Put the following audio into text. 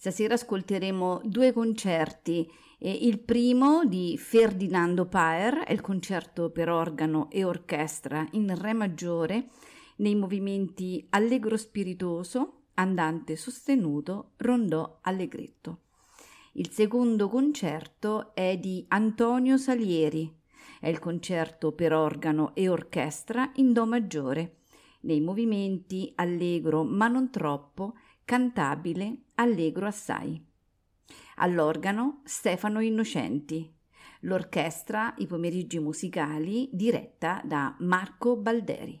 Stasera ascolteremo due concerti. il primo di Ferdinando Paer è il concerto per organo e orchestra in Re maggiore nei movimenti allegro spiritoso, andante sostenuto, rondò allegretto. Il secondo concerto è di Antonio Salieri. È il concerto per organo e orchestra in Do maggiore nei movimenti allegro ma non troppo, cantabile, allegro assai. All'organo Stefano Innocenti. L'orchestra I pomeriggi musicali diretta da Marco Balderi.